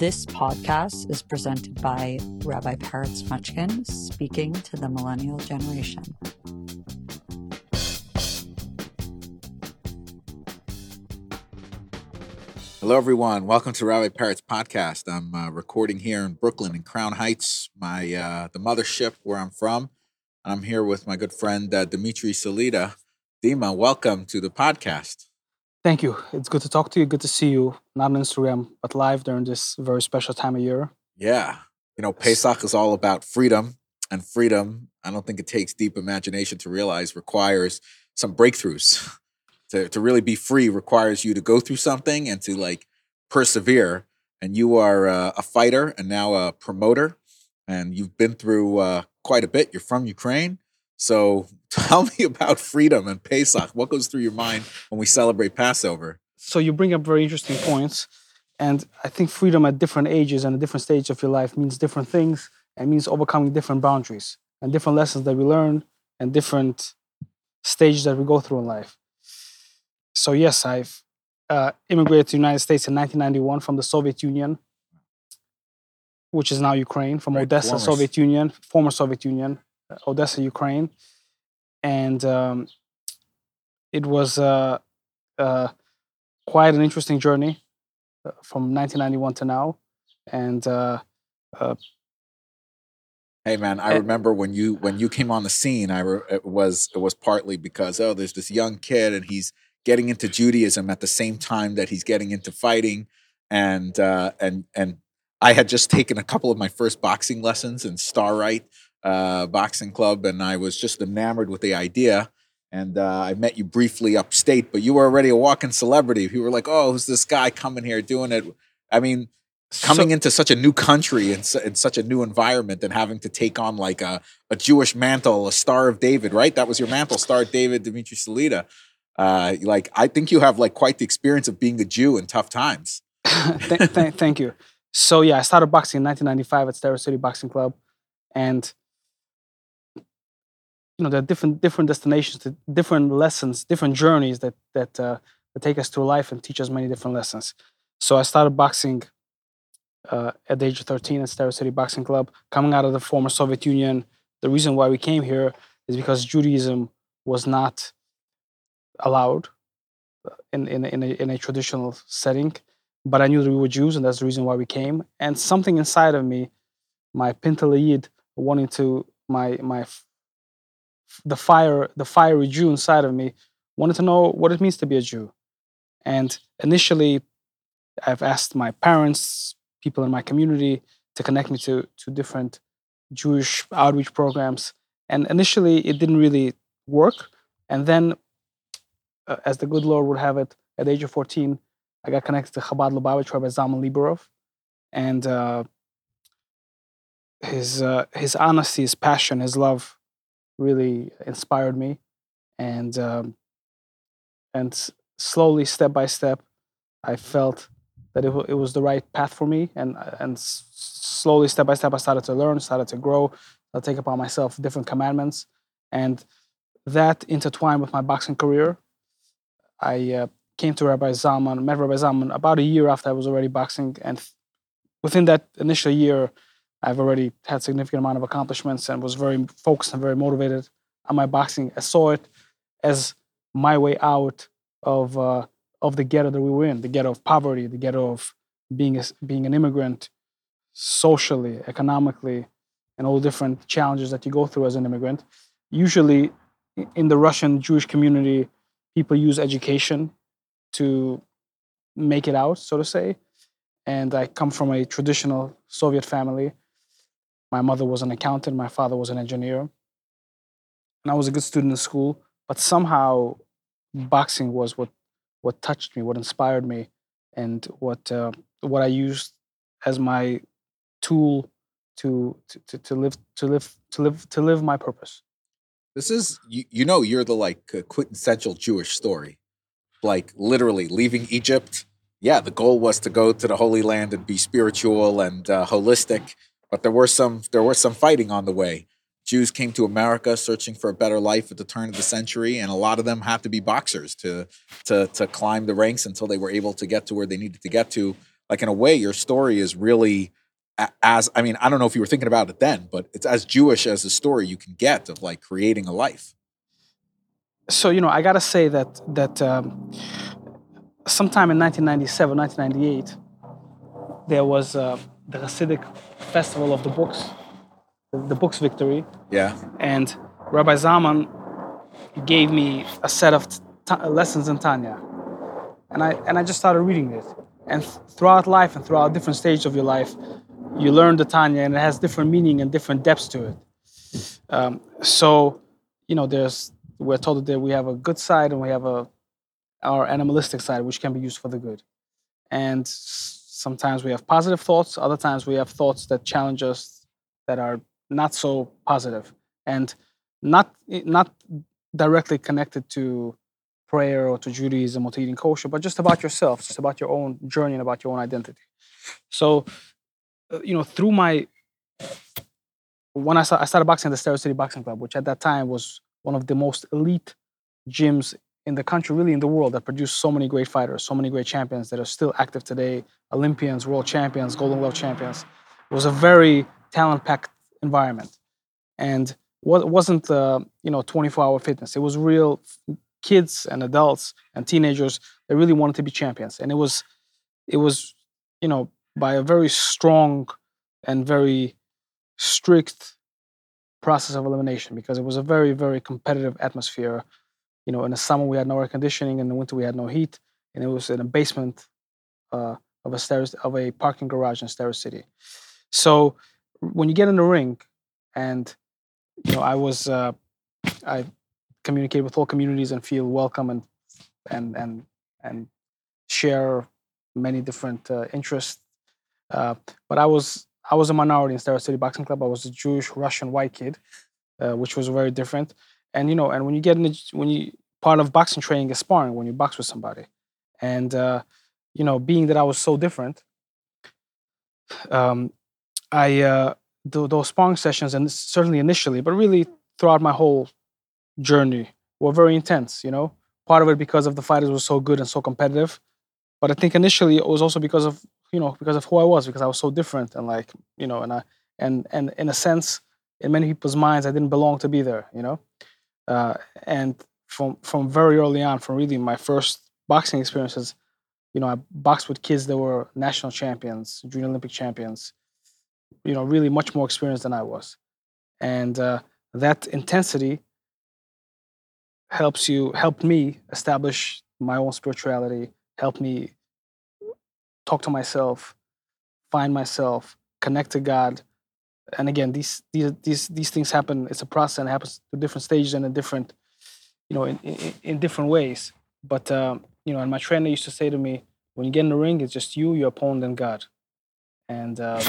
This podcast is presented by Rabbi Peretz Mochkin speaking to the millennial generation. Hello, everyone. Welcome to Rabbi Peretz podcast. I'm uh, recording here in Brooklyn in Crown Heights, my uh, the mothership where I'm from. I'm here with my good friend uh, Dimitri Salita. Dima, welcome to the podcast. Thank you. It's good to talk to you. Good to see you, not on Instagram, but live during this very special time of year. Yeah. You know, Pesach is all about freedom, and freedom, I don't think it takes deep imagination to realize, requires some breakthroughs. to, to really be free requires you to go through something and to like persevere. And you are uh, a fighter and now a promoter, and you've been through uh, quite a bit. You're from Ukraine. So tell me about freedom and Pesach. What goes through your mind when we celebrate Passover? So you bring up very interesting points. And I think freedom at different ages and a different stage of your life means different things and means overcoming different boundaries and different lessons that we learn and different stages that we go through in life. So yes, I've uh, immigrated to the United States in 1991 from the Soviet Union, which is now Ukraine, from right, Odessa, former. Soviet Union, former Soviet Union, Odessa, Ukraine, and um, it was uh, uh, quite an interesting journey uh, from 1991 to now, and. Uh, hey man, I remember when you when you came on the scene. I re- it was it was partly because oh, there's this young kid and he's getting into Judaism at the same time that he's getting into fighting, and uh, and and I had just taken a couple of my first boxing lessons in Starrett uh, Boxing Club, and I was just enamored with the idea. And uh, I met you briefly upstate, but you were already a walking celebrity. People were like, "Oh, who's this guy coming here doing it?" I mean, coming so, into such a new country and in such a new environment and having to take on like a, a Jewish mantle, a Star of David, right? That was your mantle, Star of David, Dimitri Salita. Uh, like I think you have like quite the experience of being a Jew in tough times. th- th- thank you. So yeah, I started boxing in 1995 at Starrett City Boxing Club, and know there are different different destinations, different lessons, different journeys that that uh, that take us through life and teach us many different lessons. So I started boxing uh, at the age of 13 at Starrett City Boxing Club, coming out of the former Soviet Union. The reason why we came here is because Judaism was not allowed uh, in, in, in, a, in a traditional setting. But I knew that we were Jews, and that's the reason why we came. And something inside of me, my Pintele Yid, wanting to, my, my, the fire, the fiery Jew inside of me, wanted to know what it means to be a Jew. And initially, I've asked my parents, people in my community, to connect me to, to different Jewish outreach programs. And initially, it didn't really work. And then uh, as the good Lord would have it, at the age of 14, I got connected to Chabad Lubavitch Rabbi Zalman Liberow. And uh, his, uh, his honesty, his passion, his love really inspired me. And, um, and slowly, step by step, I felt that it, it was the right path for me. And, and slowly, step by step, I started to learn, started to grow, I take upon myself different commandments. And that intertwined with my boxing career I uh, came to Rabbi Zalman, met Rabbi Zalman about a year after I was already boxing, and within that initial year, I've already had significant amount of accomplishments and was very focused and very motivated on my boxing. I saw it as my way out of uh, of the ghetto that we were in, the ghetto of poverty, the ghetto of being a, being an immigrant, socially, economically, and all the different challenges that you go through as an immigrant. Usually, in the Russian Jewish community, people use education to make it out, so to say. And I come from a traditional Soviet family. My mother was an accountant, my father was an engineer. And I was a good student in school, but somehow boxing was what, what touched me, what inspired me, and what, uh, what I used as my tool to, to, to, live, to, live, to, live, to live my purpose. This is you, you know you're the like quintessential Jewish story. Like literally leaving Egypt. Yeah, the goal was to go to the Holy Land and be spiritual and uh, holistic, but there were some there were some fighting on the way. Jews came to America searching for a better life at the turn of the century, and a lot of them had to be boxers to to to climb the ranks until they were able to get to where they needed to get to. like in a way, your story is really as I mean, I don't know if you were thinking about it then, but it's as Jewish as a story you can get of like creating a life. so you know i gotta say that that um, sometime in 1997 1998 there was uh, the hasidic festival of the books the, books victory. Yeah. and rabbi zalman gave me a set of t- lessons in tanya. And i and i just started reading it and th- throughout life and throughout different stages of your life you learn the tanya and it has different meaning and different depths to it. Um, so you know there's we're told that we have a good side and we have a our animalistic side which can be used for the good. And sometimes we have positive thoughts other times we have thoughts that challenge us that are not so positive and not not directly connected to prayer or to Judaism or to eating kosher, but just about yourself, just about your own journey and about your own identity. So, uh, you know, through my when I, sta- I started boxing at the Starrett City Boxing Club, which at that time was one of the most elite gyms in the country, really in the world, that produced so many great fighters, so many great champions that are still active today, Olympians, world champions, Golden Glove champions. It was a very talent-packed environment, and what wasn't uh, you know 24-hour fitness. It was real kids and adults and teenagers that really wanted to be champions, and it was it was you know by a very strong and very strict process of elimination because it was a very very competitive atmosphere you know in the summer we had no air conditioning in the winter we had no heat and it was in a basement uh, of a stairs of a parking garage in Starrett City. So when you get in the ring and you know i was uh, i communicate with all communities and feel welcome and and and and share many different uh, interests uh, but i was i was a minority in Starrett City boxing club. I was a jewish russian white kid uh, which was very different and you know and when you get in the, when you part of boxing training is sparring when you box with somebody. And uh, you know being that i was so different um, i uh, th- those sparring sessions and certainly initially but really throughout my whole journey were very intense you know? Part of it because of the fighters were so good and so competitive but i think initially it was also because of you know because of who i was because i was so different and like you know and i and and in a sense in many people's minds i didn't belong to be there you know uh, and from from very early on from really my first boxing experiences you know i boxed with kids that were national champions junior olympic champions you know really much more experienced than i was. And uh, that intensity helps you helped me establish my own spirituality help me talk to myself find myself connect to god and again these these these, these things happen it's a process and it happens to different stages and in different you know in, in, in different ways but um, you know and my trainer used to say to me when you get in the ring it's just you your opponent and god and uh,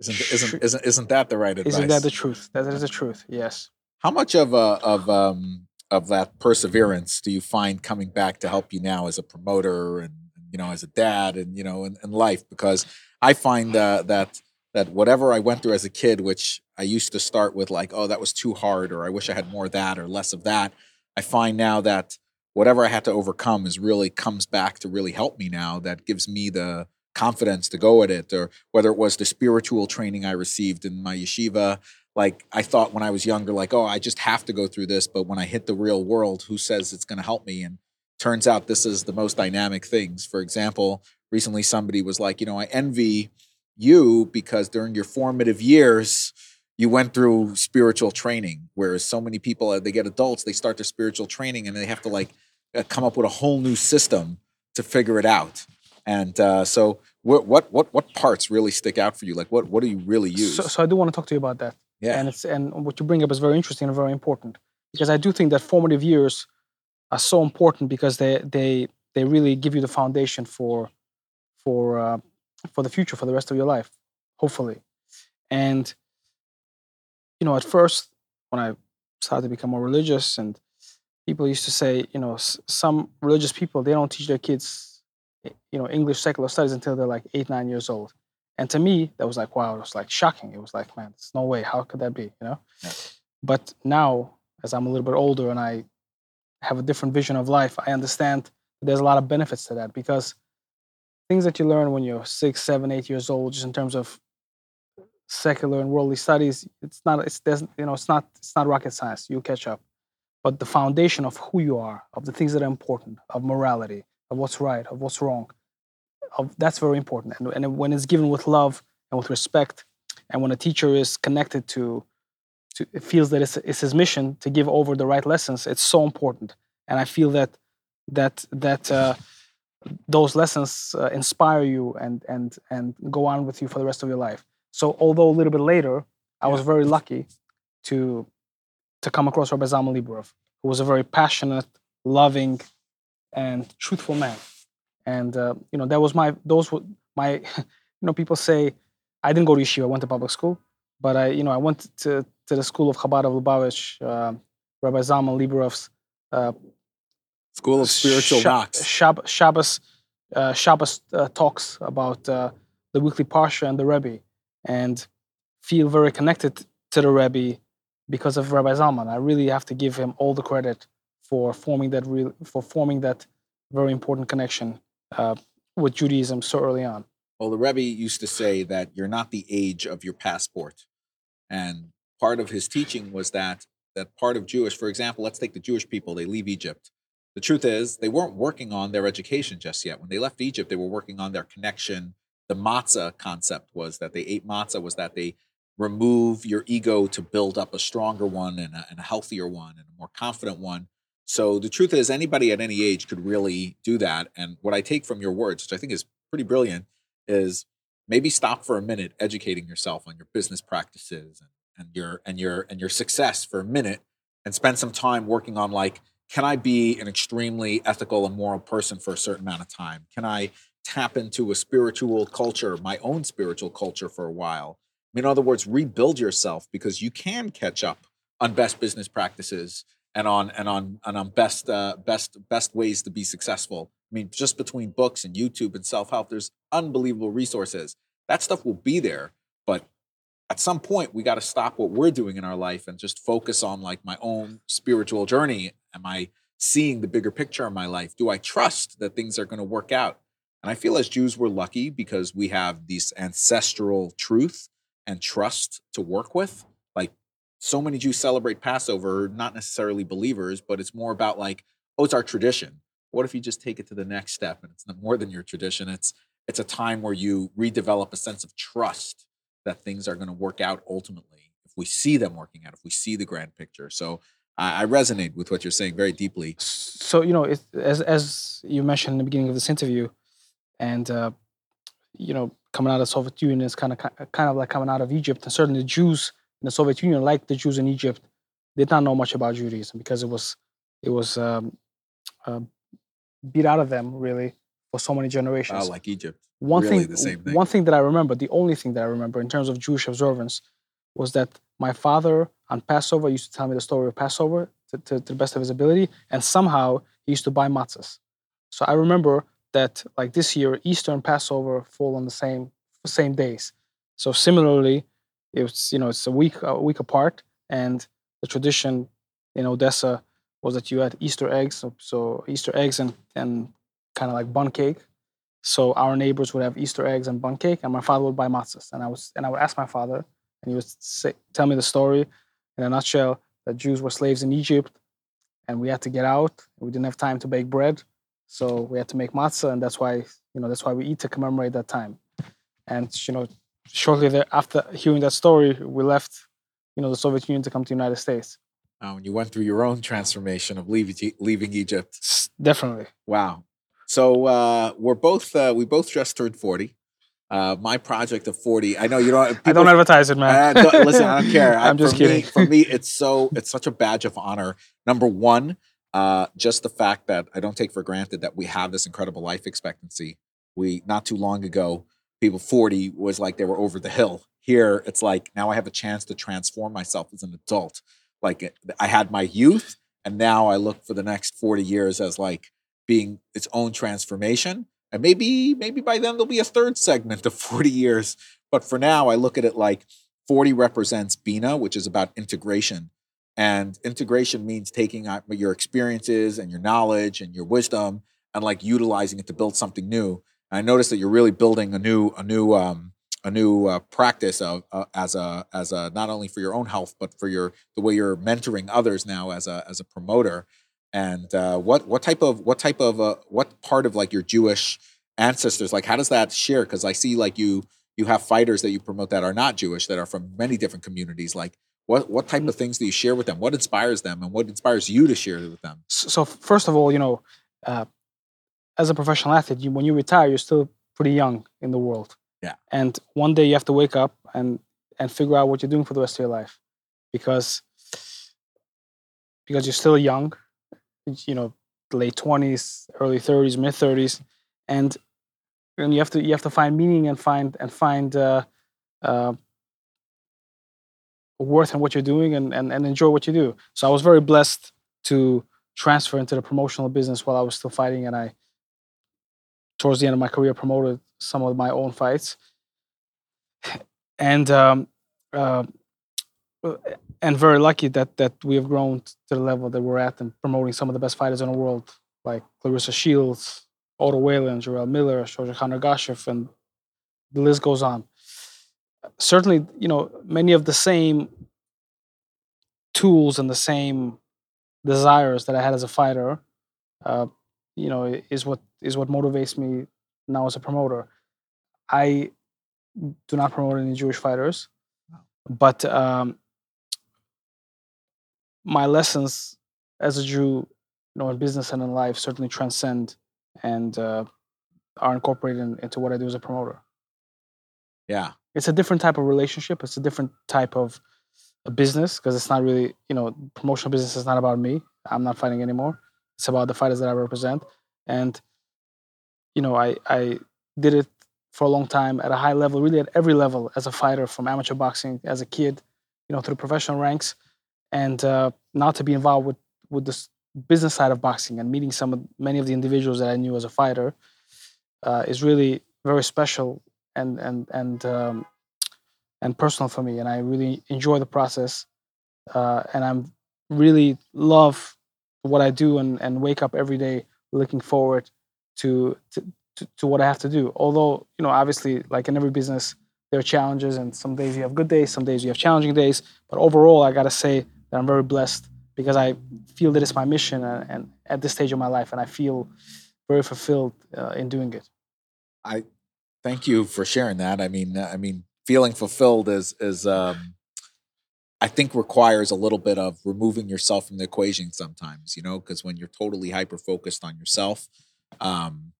Isn't isn't isn't isn't that the right advice? isn't that the truth that is the truth yes How much of uh, of um of that perseverance do you find coming back to help you now as a promoter and you know as a dad and you know in, in life? Because I find uh, that that whatever I went through as a kid, which I used to start with like, oh, that was too hard, or I wish I had more of that or less of that. I find now that whatever I had to overcome is really comes back to really help me now. That gives me the confidence to go at it, or whether it was the spiritual training I received in my yeshiva, like I thought when I was younger, like, oh, I just have to go through this. But when I hit the real world, who says it's going to help me? And turns out this is the most dynamic things. For example, recently somebody was like, you know, I envy you because during your formative years, you went through spiritual training. Whereas so many people, uh, they get adults, they start their spiritual training and they have to like uh, come up with a whole new system to figure it out. And uh, so, what what what what parts really stick out for you? Like, what what do you really use? so, so i do want to talk to you about that yeah. and it's and what you bring up is very interesting and very important because I do think that formative years are so important because they they they really give you the foundation for for uh, for the future for the rest of your life, hopefully. And you know, at first when I started to become more religious, and people used to say, you know, some religious people they don't teach their kids, eh, you know, English secular studies until they're like eight nine years old. And to me, that was like, wow, it was like shocking. It was like, man, there's no way. How could that be? You know. Yeah. But now, as I'm a little bit older and I have a different vision of life, I understand there's a lot of benefits to that because things that you learn when you're six, seven, eight years old, just in terms of secular and worldly studies, it's not it's you know it's not it's not rocket science. You'll catch up. But the foundation of who you are, of the things that are important, of morality, of what's right, of what's wrong, of that's very important. And, and when it's given with love and with respect, and when a teacher is connected to, to it feels that it's, it's his mission to give over the right lessons, it's so important. And I feel that that that uh, those lessons uh, inspire you and and and go on with you for the rest of your life. So although a little bit later, I was very lucky to to come across Rabbi Zalman Liberow, who was a very passionate, loving, and truthful man. And uh, you know that was my those were my you know people say I didn't go to yeshiva, I went to public school, but I you know I went to to the school of Chabad of Lubavitch, uh, Rabbi Zalman Liberow's uh, School of Spiritual Sha- Knocks. Shab- Shabbos, uh, Shabbos uh, talks about uh, the weekly parsha and the Rebbe, and feel very connected to the Rebbe because of Rabbi Zalman. I really have to give him all the credit for forming that real, for forming that very important connection uh, with Judaism so early on. Well, the Rebbe used to say that you're not the age of your passport. And part of his teaching was that that part of Jewish, for example, let's take the Jewish people, they leave Egypt. The truth is, they weren't working on their education just yet. When they left Egypt, they were working on their connection. The matzah concept was that they ate matzah, was that they remove your ego to build up a stronger one and a, and a healthier one and a more confident one. So the truth is, anybody at any age could really do that. And what I take from your words, which I think is pretty brilliant, is maybe stop for a minute educating yourself on your business practices and, and your and your and your success for a minute and spend some time working on like can i be an extremely ethical and moral person for a certain amount of time can i tap into a spiritual culture my own spiritual culture for a while in other words rebuild yourself because you can catch up on best business practices and on and on and on best uh, best best ways to be successful I mean, just between books and YouTube and self help, there's unbelievable resources. That stuff will be there, but at some point, we got to stop what we're doing in our life and just focus on like my own spiritual journey. Am I seeing the bigger picture of my life? Do I trust that things are going to work out? And I feel as Jews, we're lucky because we have this ancestral truth and trust to work with. Like so many Jews celebrate Passover, not necessarily believers, but it's more about like, oh, it's our tradition what if you just take it to the next step and it's more than your tradition it's it's a time where you redevelop a sense of trust that things are going to work out ultimately if we see them working out if we see the grand picture so i, I resonate with what you're saying very deeply So you know, it, as as you mentioned in the beginning of this interview, and uh, you know, coming out of the Soviet Union is kind of kind of like coming out of Egypt, and certainly the Jews in the Soviet Union, like the Jews in Egypt, did not know much about Judaism because it was it was um, uh, beat out of them really for so many generations. uh, like egypt one really thing, thing. one thing that I remember, the only thing that I remember in terms of Jewish observance, was that my father on Passover used to tell me the story of Passover to, to, to the best of his ability, and somehow he used to buy matzahs. So I remember that, like this year, Easter and Passover fall on the same same days. So similarly, it's you know it's a week a week apart, and the tradition in Odessa was that you had Easter eggs, so, so Easter eggs and and kind of like bun cake. So our neighbors would have Easter eggs and bun cake, and my father would buy matzahs. And I was and I would ask my father, and he would say, tell me the story in a nutshell that Jews were slaves in Egypt, and we had to get out. We didn't have time to bake bread, so we had to make matzah, and that's why you know that's why we eat to commemorate that time. And you know, shortly there, after hearing that story, we left, you know, the Soviet Union to come to the United States. when you went through your own transformation of leaving, leaving egypt Definitely. Wow. So uh, we're both uh, we both just turned forty. Uh, my project of forty. I know you don't. I don't advertise it, man. Uh, don't- listen, I don't care. I'm just for kidding. Me, for me, it's so it's such a badge of honor. Number one, uh, just the fact that I don't take for granted that we have this incredible life expectancy. We not too long ago, people forty was like they were over the hill. Here, it's like now I have a chance to transform myself as an adult. Like it- I had my youth, and now I look for the next forty years as like being its own transformation. And maybe maybe by then there'll be a third segment of 40 years. But for now, I look at it like 40 represents Bina, which is about integration. And integration means taking your experiences and your knowledge and your wisdom and like utilizing it to build something new. I noticed that you're really building a new a new um, a new uh, practice of uh, as a as a not only for your own health but for your the way you're mentoring others now as a as a promoter. And uh, what what type of what type of uh, what part of like your Jewish ancestors like how does that share? Because I see like you you have fighters that you promote that are not Jewish that are from many different communities. Like what what type Mm. of things do you share with them? What inspires them, and what inspires you to share with them? So, so first of all, you know, uh, as a professional athlete, you, when you retire, you're still pretty young in the world. Yeah. And one day you have to wake up and and figure out what you're doing for the rest of your life, because because you're still young, you know, late twenties, early thirties, mid thirties, and and you have to you have to find meaning and find and find uh, uh, worth in what you're doing and, and and enjoy what you do. So I was very blessed to transfer into the promotional business while I was still fighting, and I towards the end of my career promoted some of my own fights, and um, uh, and very lucky that that we have grown to the level that we're at and promoting some of the best fighters in the world, like Claressa Shields, Otto Wallin, Jarrell Miller, Shohjahon Ergashev, and the list goes on. Certainly, you know, many of the same tools and the same desires that I had as a fighter, uh, you know, is what is what motivates me now as a promoter. I do not promote any Jewish fighters, but um, my lessons as a Jew, you know, in business and in life, certainly transcend and uh, are incorporated in, into what I do as a promoter. Yeah, It's a different type of relationship. It's a different type of a business because it's not really, you know, promotional business is not about me. I'm not fighting anymore. It's about the fighters that I represent, and you know, I I did it for a long time at a high level, really at every level as a fighter, from amateur boxing as a kid, you know, through professional ranks, and uh, to be involved with with this business side of boxing and meeting some of many of the individuals that I knew as a fighter uh, is really very special and and and um, and personal for me, and I really enjoy the process, uh, and I'm really love what I do and and wake up every day looking forward to to, to, to what I have to do. Although you know, obviously, like in every business, there are challenges, and some days you have good days, some days you have challenging days. But overall, I gotta say that I'm very blessed because I feel that it's my mission, and, and at this stage of my life, and I feel very fulfilled uh, in doing it. I thank you for sharing that. I mean, I mean, feeling fulfilled is is um, I think requires a little bit of removing yourself from the equation sometimes. You know, because when you're totally hyper focused on yourself, um,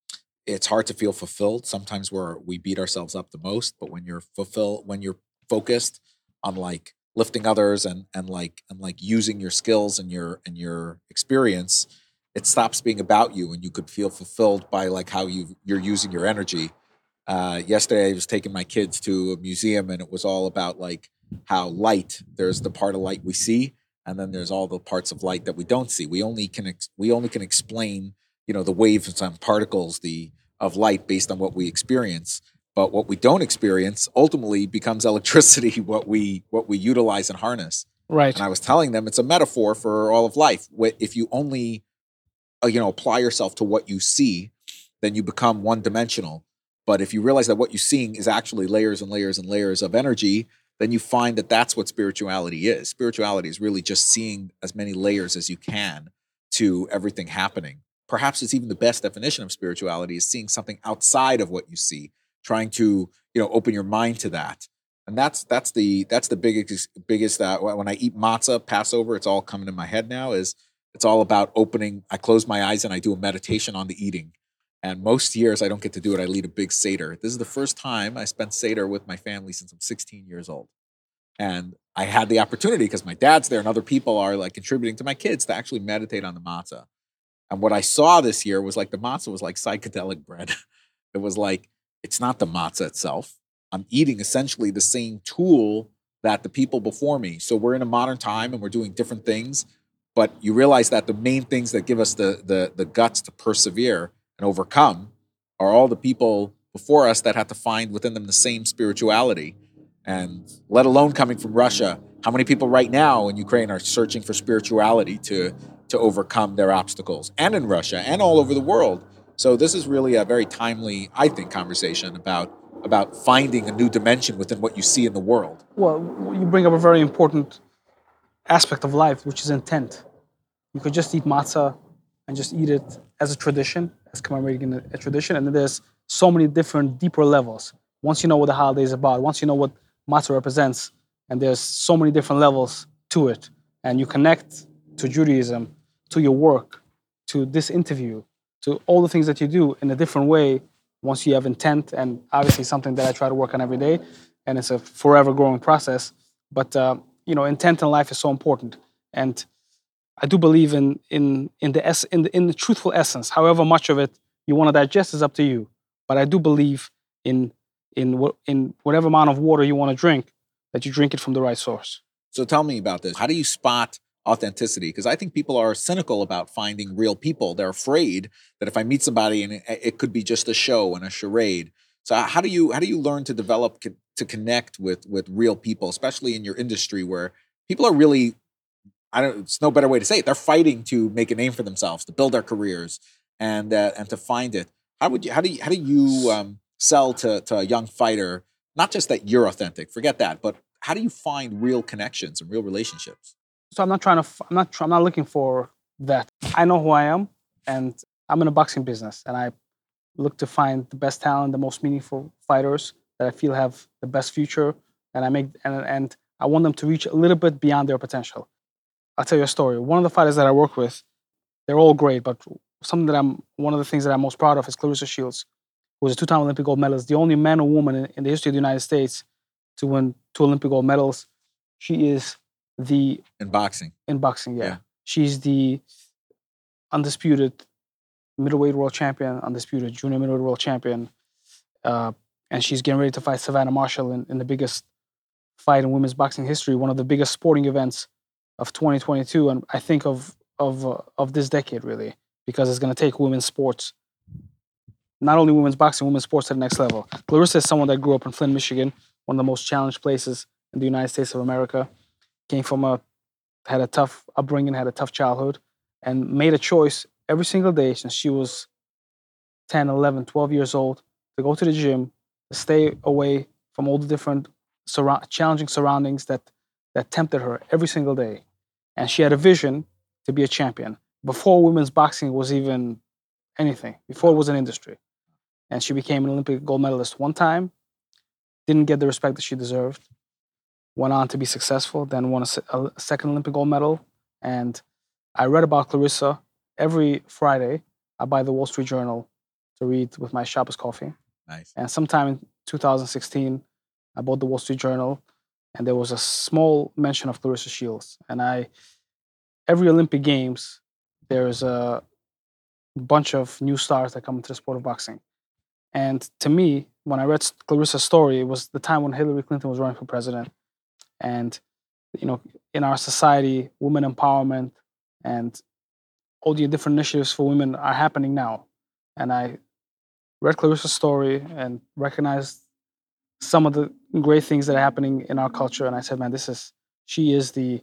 it's hard to feel fulfilled. Sometimes we're we beat ourselves up the most, but when you're fulfilled, when you're focused on like lifting others and and like and like using your skills and your and your experience it stops being about you and you could feel fulfilled by like how you you're using your energy. Uh, yesterday i was taking my kids to a museum and it was all about like how light there's the part of light we see and then there's all the parts of light that we don't see. We only can ex- we only can explain you know the waves and particles the of light based on what we experience but what we don't experience ultimately becomes electricity what we what we utilize and harness Right. and I was telling them it's a metaphor for all of life. If you only, uh, you know, apply yourself to what you see, then you become one dimensional. But if you realize that what you're seeing is actually layers and layers and layers of energy, then you find that that's what spirituality is. Spirituality is really just seeing as many layers as you can to everything happening. Perhaps it's even the best definition of spirituality is seeing something outside of what you see, trying to, you know, open your mind to that and that's that's the that's the biggest biggest uh, when I eat matzah Passover, it's all coming in my head now. Is it's all about opening. I close my eyes and I do a meditation on the eating. And most years I don't get to do it. I lead a big seder. This is the first time I spent seder with my family since I'm 16 years old. And I had the opportunity because my dad's there and other people are like contributing to my kids to actually meditate on the matzah. And what I saw this year was like the matzah was like psychedelic bread. it was like it's not the matzah itself. I'm eating essentially the same tool that the people before me. So we're in a modern time and we're doing different things, but you realize that the main things that give us the the the guts to persevere and overcome are all the people before us that had to find within them the same spirituality. And let alone coming from Russia, how many people right now in Ukraine are searching for spirituality to to overcome their obstacles? And in Russia and all over the world. So this is really a very timely, I think, conversation about about finding a new dimension within what you see in the world. Well, you bring up a very important aspect of life, which is intent. You could just eat matzah and just eat it as a tradition, as commemorating a, tradition, and there's so many different deeper levels. Once you know what the holiday is about, once you know what matzah represents, and there's so many different levels to it, and you connect to Judaism, to your work, to this interview, to all the things that you do in a different way once you have intent and obviously something that i try to work on every day and it's a forever growing process. But uh, you know intent in life is so important. And i do believe in in in the, es- in the in the truthful essence. However much of it you want to digest is up to you. But i do believe in in in whatever amount of water you want to drink that you drink it from the right source. So tell me about this. How do you spot authenticity? Because I think people are cynical about finding real people. They're afraid that if I meet somebody and it, it could be just a show and a charade. So how do you how do you learn to develop co- to connect with with real people, especially in your industry where people are really I don't it's no better way to say it. They're fighting to make a name for themselves, to build their careers and uh, and to find it. How would you how do you how do you um, sell to to a young fighter not just that you're authentic, forget that, but how do you find real connections and real relationships? So i'm not trying to i'm not i'm not looking for that. I know who i am and i'm in a boxing business and i look to find the best talent the most meaningful fighters that i feel have the best future and i make and, and i want them to reach a little bit beyond their potential. I'll tell you a story. One of the fighters that i work with they're all great but something that i'm one of the things that i'm most proud of is claressa shields who was a two-time olympic gold medalist the only man or woman in, in the history of the united states to win two olympic gold medals. She is the in boxing. in boxing. Yeah. Yeah. she's the undisputed middleweight world champion, undisputed junior middleweight world champion, uh, and she's getting ready to fight Savannah Marshall in, in the biggest fight in women's boxing history, one of the biggest sporting events of 2022, and I think of of uh, of this decade really, because it's going to take women's sports. Not only women's boxing, women's sports to the next level. Claressa is someone that grew up in Flint, Michigan, one of the most challenged places in the United States of America. Came from a had a tough upbringing, had a tough childhood, and made a choice every single day since she was 10, 11, 12 years old to go to the gym, to stay away from all the different surround, challenging surroundings that, that tempted her every single day. And she had a vision to be a champion before women's boxing was even anything, before it was an industry. And she became an Olympic gold medalist one time, didn't get the respect that she deserved, went on to be successful, then won a, a second Olympic gold medal. And I read about Claressa every Friday. Uh, I buy the Wall Street Journal to read with my Shabbos coffee. Nice. And sometime in 2016, I bought the Wall Street Journal, and there was a small mention of Claressa Shields. And I, every Olympic Games, there's a bunch of new stars that come into the sport of boxing. And to me, when I read Claressa's story, it was the time when Hillary Clinton was running for president. And, you know, in our society, women empowerment and all the different initiatives for women are happening now. And I read Claressa's story and recognized some of the great things that are happening in our culture. And I said, man, this is, she is the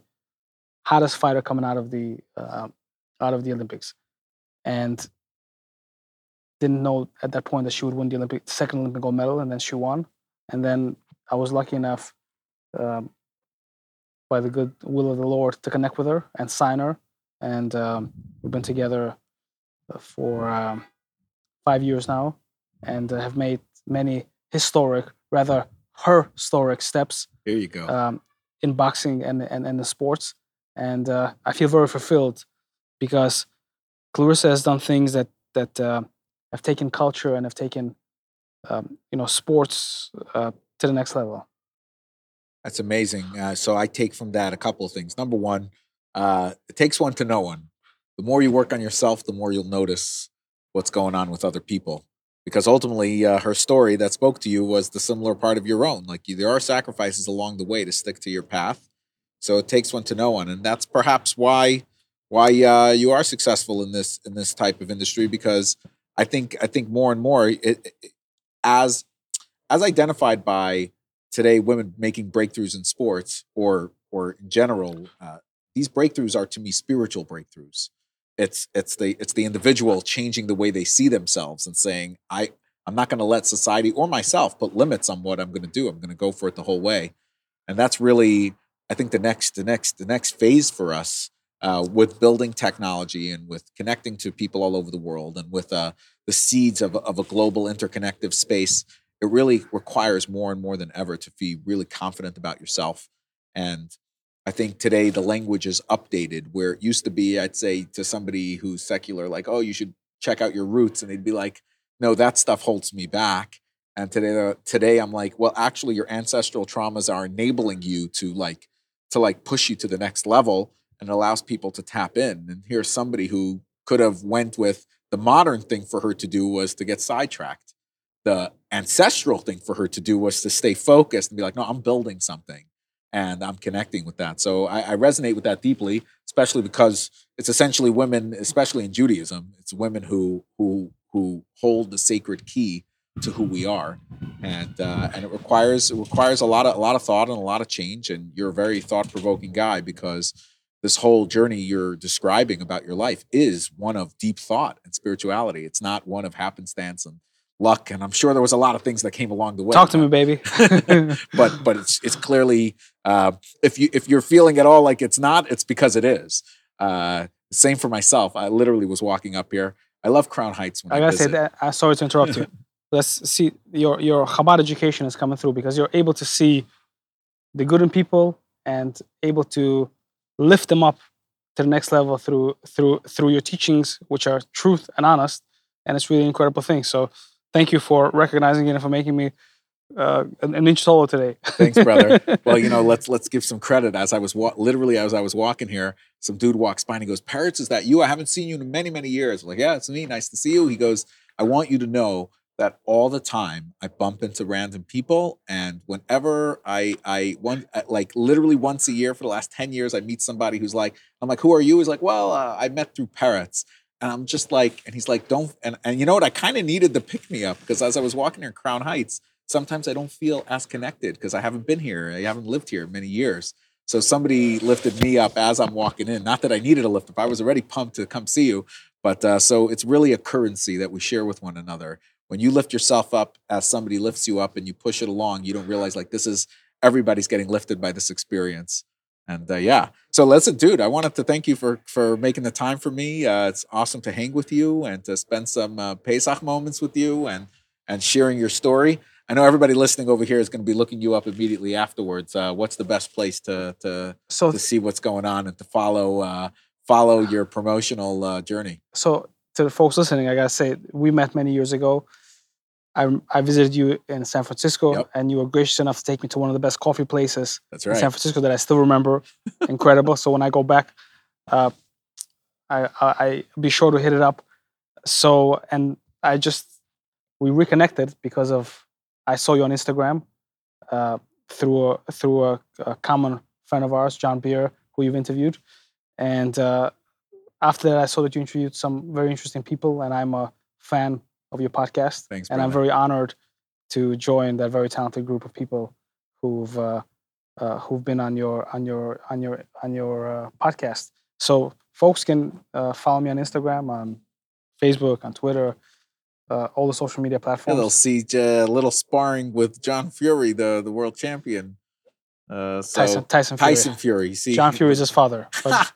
hottest fighter coming out of the, uh, out of the Olympics. And didn't know at that point that she would win the Olympic second Olympic gold medal, and then she won. And then I was lucky enough, um, by the good will of the Lord, to connect with her and sign her. And um, we've been together uh, for um, five years now, and uh, have made many historic, rather her historic steps Here you go. um, in boxing and, and, and the sports. And uh, I feel very fulfilled because Claressa has done things that, that uh, have taken culture and have taken, um, you know, sports uh, to the next level. That's amazing. Uh, so I take from that a couple of things. Number one, uh, it takes one to know one. The more you work on yourself, the more you'll notice what's going on with other people. Because ultimately, uh, her story that spoke to you was the similar part of your own. Like there are sacrifices along the way to stick to your path. So it takes one to know one, and that's perhaps why why uh, you are successful in this in this type of industry. Because I think I think more and more it, it, as as identified by today women making breakthroughs in sports or or in general uh, these breakthroughs are to me spiritual breakthroughs. It's it's the it's the individual changing the way they see themselves and saying, I I'm not going to let society or myself put limits on what I'm going to do. I'm going to go for it the whole way, and that's really I think the next the next the next phase for us uh, with building technology and with connecting to people all over the world and with uh, the seeds of, of a global interconnective space, it really requires more and more than ever to be really confident about yourself. And I think today the language is updated where it used to be, I'd say to somebody who's secular, like, oh, you should check out your roots. And they'd be like, no, that stuff holds me back. And today, uh, today I'm like, well, actually, your ancestral traumas are enabling you to like, to like push you to the next level and allows people to tap in. And here's somebody who could have went with the modern thing for her to do was to get sidetracked. The ancestral thing for her to do was to stay focused and be like, no, I'm building something and I'm connecting with that. So I, I resonate with that deeply, especially because it's essentially women, especially in Judaism, it's women who who who hold the sacred key to who we are, and uh, and it requires it requires a lot of a lot of thought and a lot of change. And you're a very thought provoking guy because this whole journey you're describing about your life is one of deep thought and spirituality. It's not one of happenstance and luck. And I'm sure there was a lot of things that came along the way. Talk to me, baby. but but it's it's clearly uh, if you if you're feeling at all like it's not, it's because it is. Uh, same for myself. I literally was walking up here. I love Crown Heights. I, I gotta say that. I'm sorry to interrupt you. Let's see your your Chabad education is coming through because you're able to see the good in people and able to lift them up to the next level through through through your teachings, which are truth and honest, and it's really incredible thing. So thank you for recognizing it and for making me uh, an, an, inch taller today. Thanks, brother. well, you know, let's let's give some credit. As I was wa- literally as I was walking here, some dude walks by and he goes, "Peretz, is that you? I haven't seen you in many many years." I'm like, yeah, it's me. Nice to see you. He goes, "I want you to know that all the time I bump into random people, and whenever I I one uh, like literally once a year for the last ten years, I meet somebody who's like, I'm like, who are you? He's like, well, uh, I met through peretz, and I'm just like, and he's like, don't, and and you know what? I kind of needed the pick me up because as I was walking in Crown Heights, sometimes I don't feel as connected because I haven't been here, I haven't lived here many years. So somebody lifted me up as I'm walking in. Not that I needed a lift up; I was already pumped to come see you. But uh, so it's really a currency that we share with one another when you lift yourself up as somebody lifts you up and you push it along, you don't realize like this is everybody's getting lifted by this experience. And uh, yeah, so listen, dude, I wanted to thank you for for making the time for me. Uh, it's awesome to hang with you and to spend some uh, Pesach moments with you and and sharing your story. I know everybody listening over here is going to be looking you up immediately afterwards. Uh, what's the best place to to so to see what's going on and to follow uh, follow your promotional uh, journey? So to the folks listening, I gotta say we met many years ago. I, I visited you in San Francisco, yep. and you were gracious enough to take me to one of the best coffee places That's right. in San Francisco that I still remember. Incredible. so when I go back, uh, I, I, I be sure to hit it up. So and I just we reconnected because of I saw you on Instagram uh, through a, through a, a, common friend of ours, John Beer, who you've interviewed, and uh, after that, I saw that you interviewed some very interesting people, and I'm a fan of your podcast. Thanks, and brother. I'm very honored to join that very talented group of people who've uh, uh, who've been on your on your on your on your uh, podcast. So folks can uh, follow me on Instagram, on Facebook, on Twitter, uh, all the social media platforms. Yeah, they'll see a little sparring with John Fury, the the world champion. Uh, so Tyson, Tyson Fury. Tyson Fury. See, John Fury is his father. But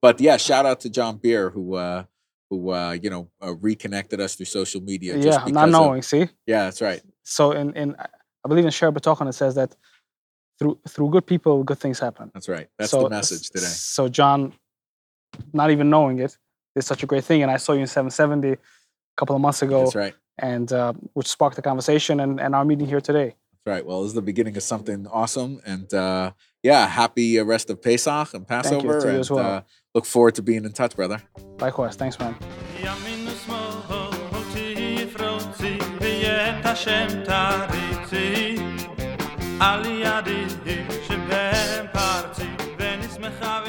but yeah, shout out to John Beer who uh who uh you know uh, reconnected us through social media. yeah, not knowing. Of, see. Yeah, that's right. So in in I believe in Share B'Tochen it says that through through good people, good things happen. That's right. That's so, the message today. So John, not even knowing it, is such a great thing, and I saw you in 770 a couple of months ago. That's right. And uh, which sparked the conversation and, and our meeting here today. That's right. Well, this is the beginning of something awesome, and uh, yeah, happy rest of Pesach and Passover. Thank you, and, well. uh, look forward to being in touch, brother. Likewise. Thanks, man. על ידי שבהם פרצי ונשמחה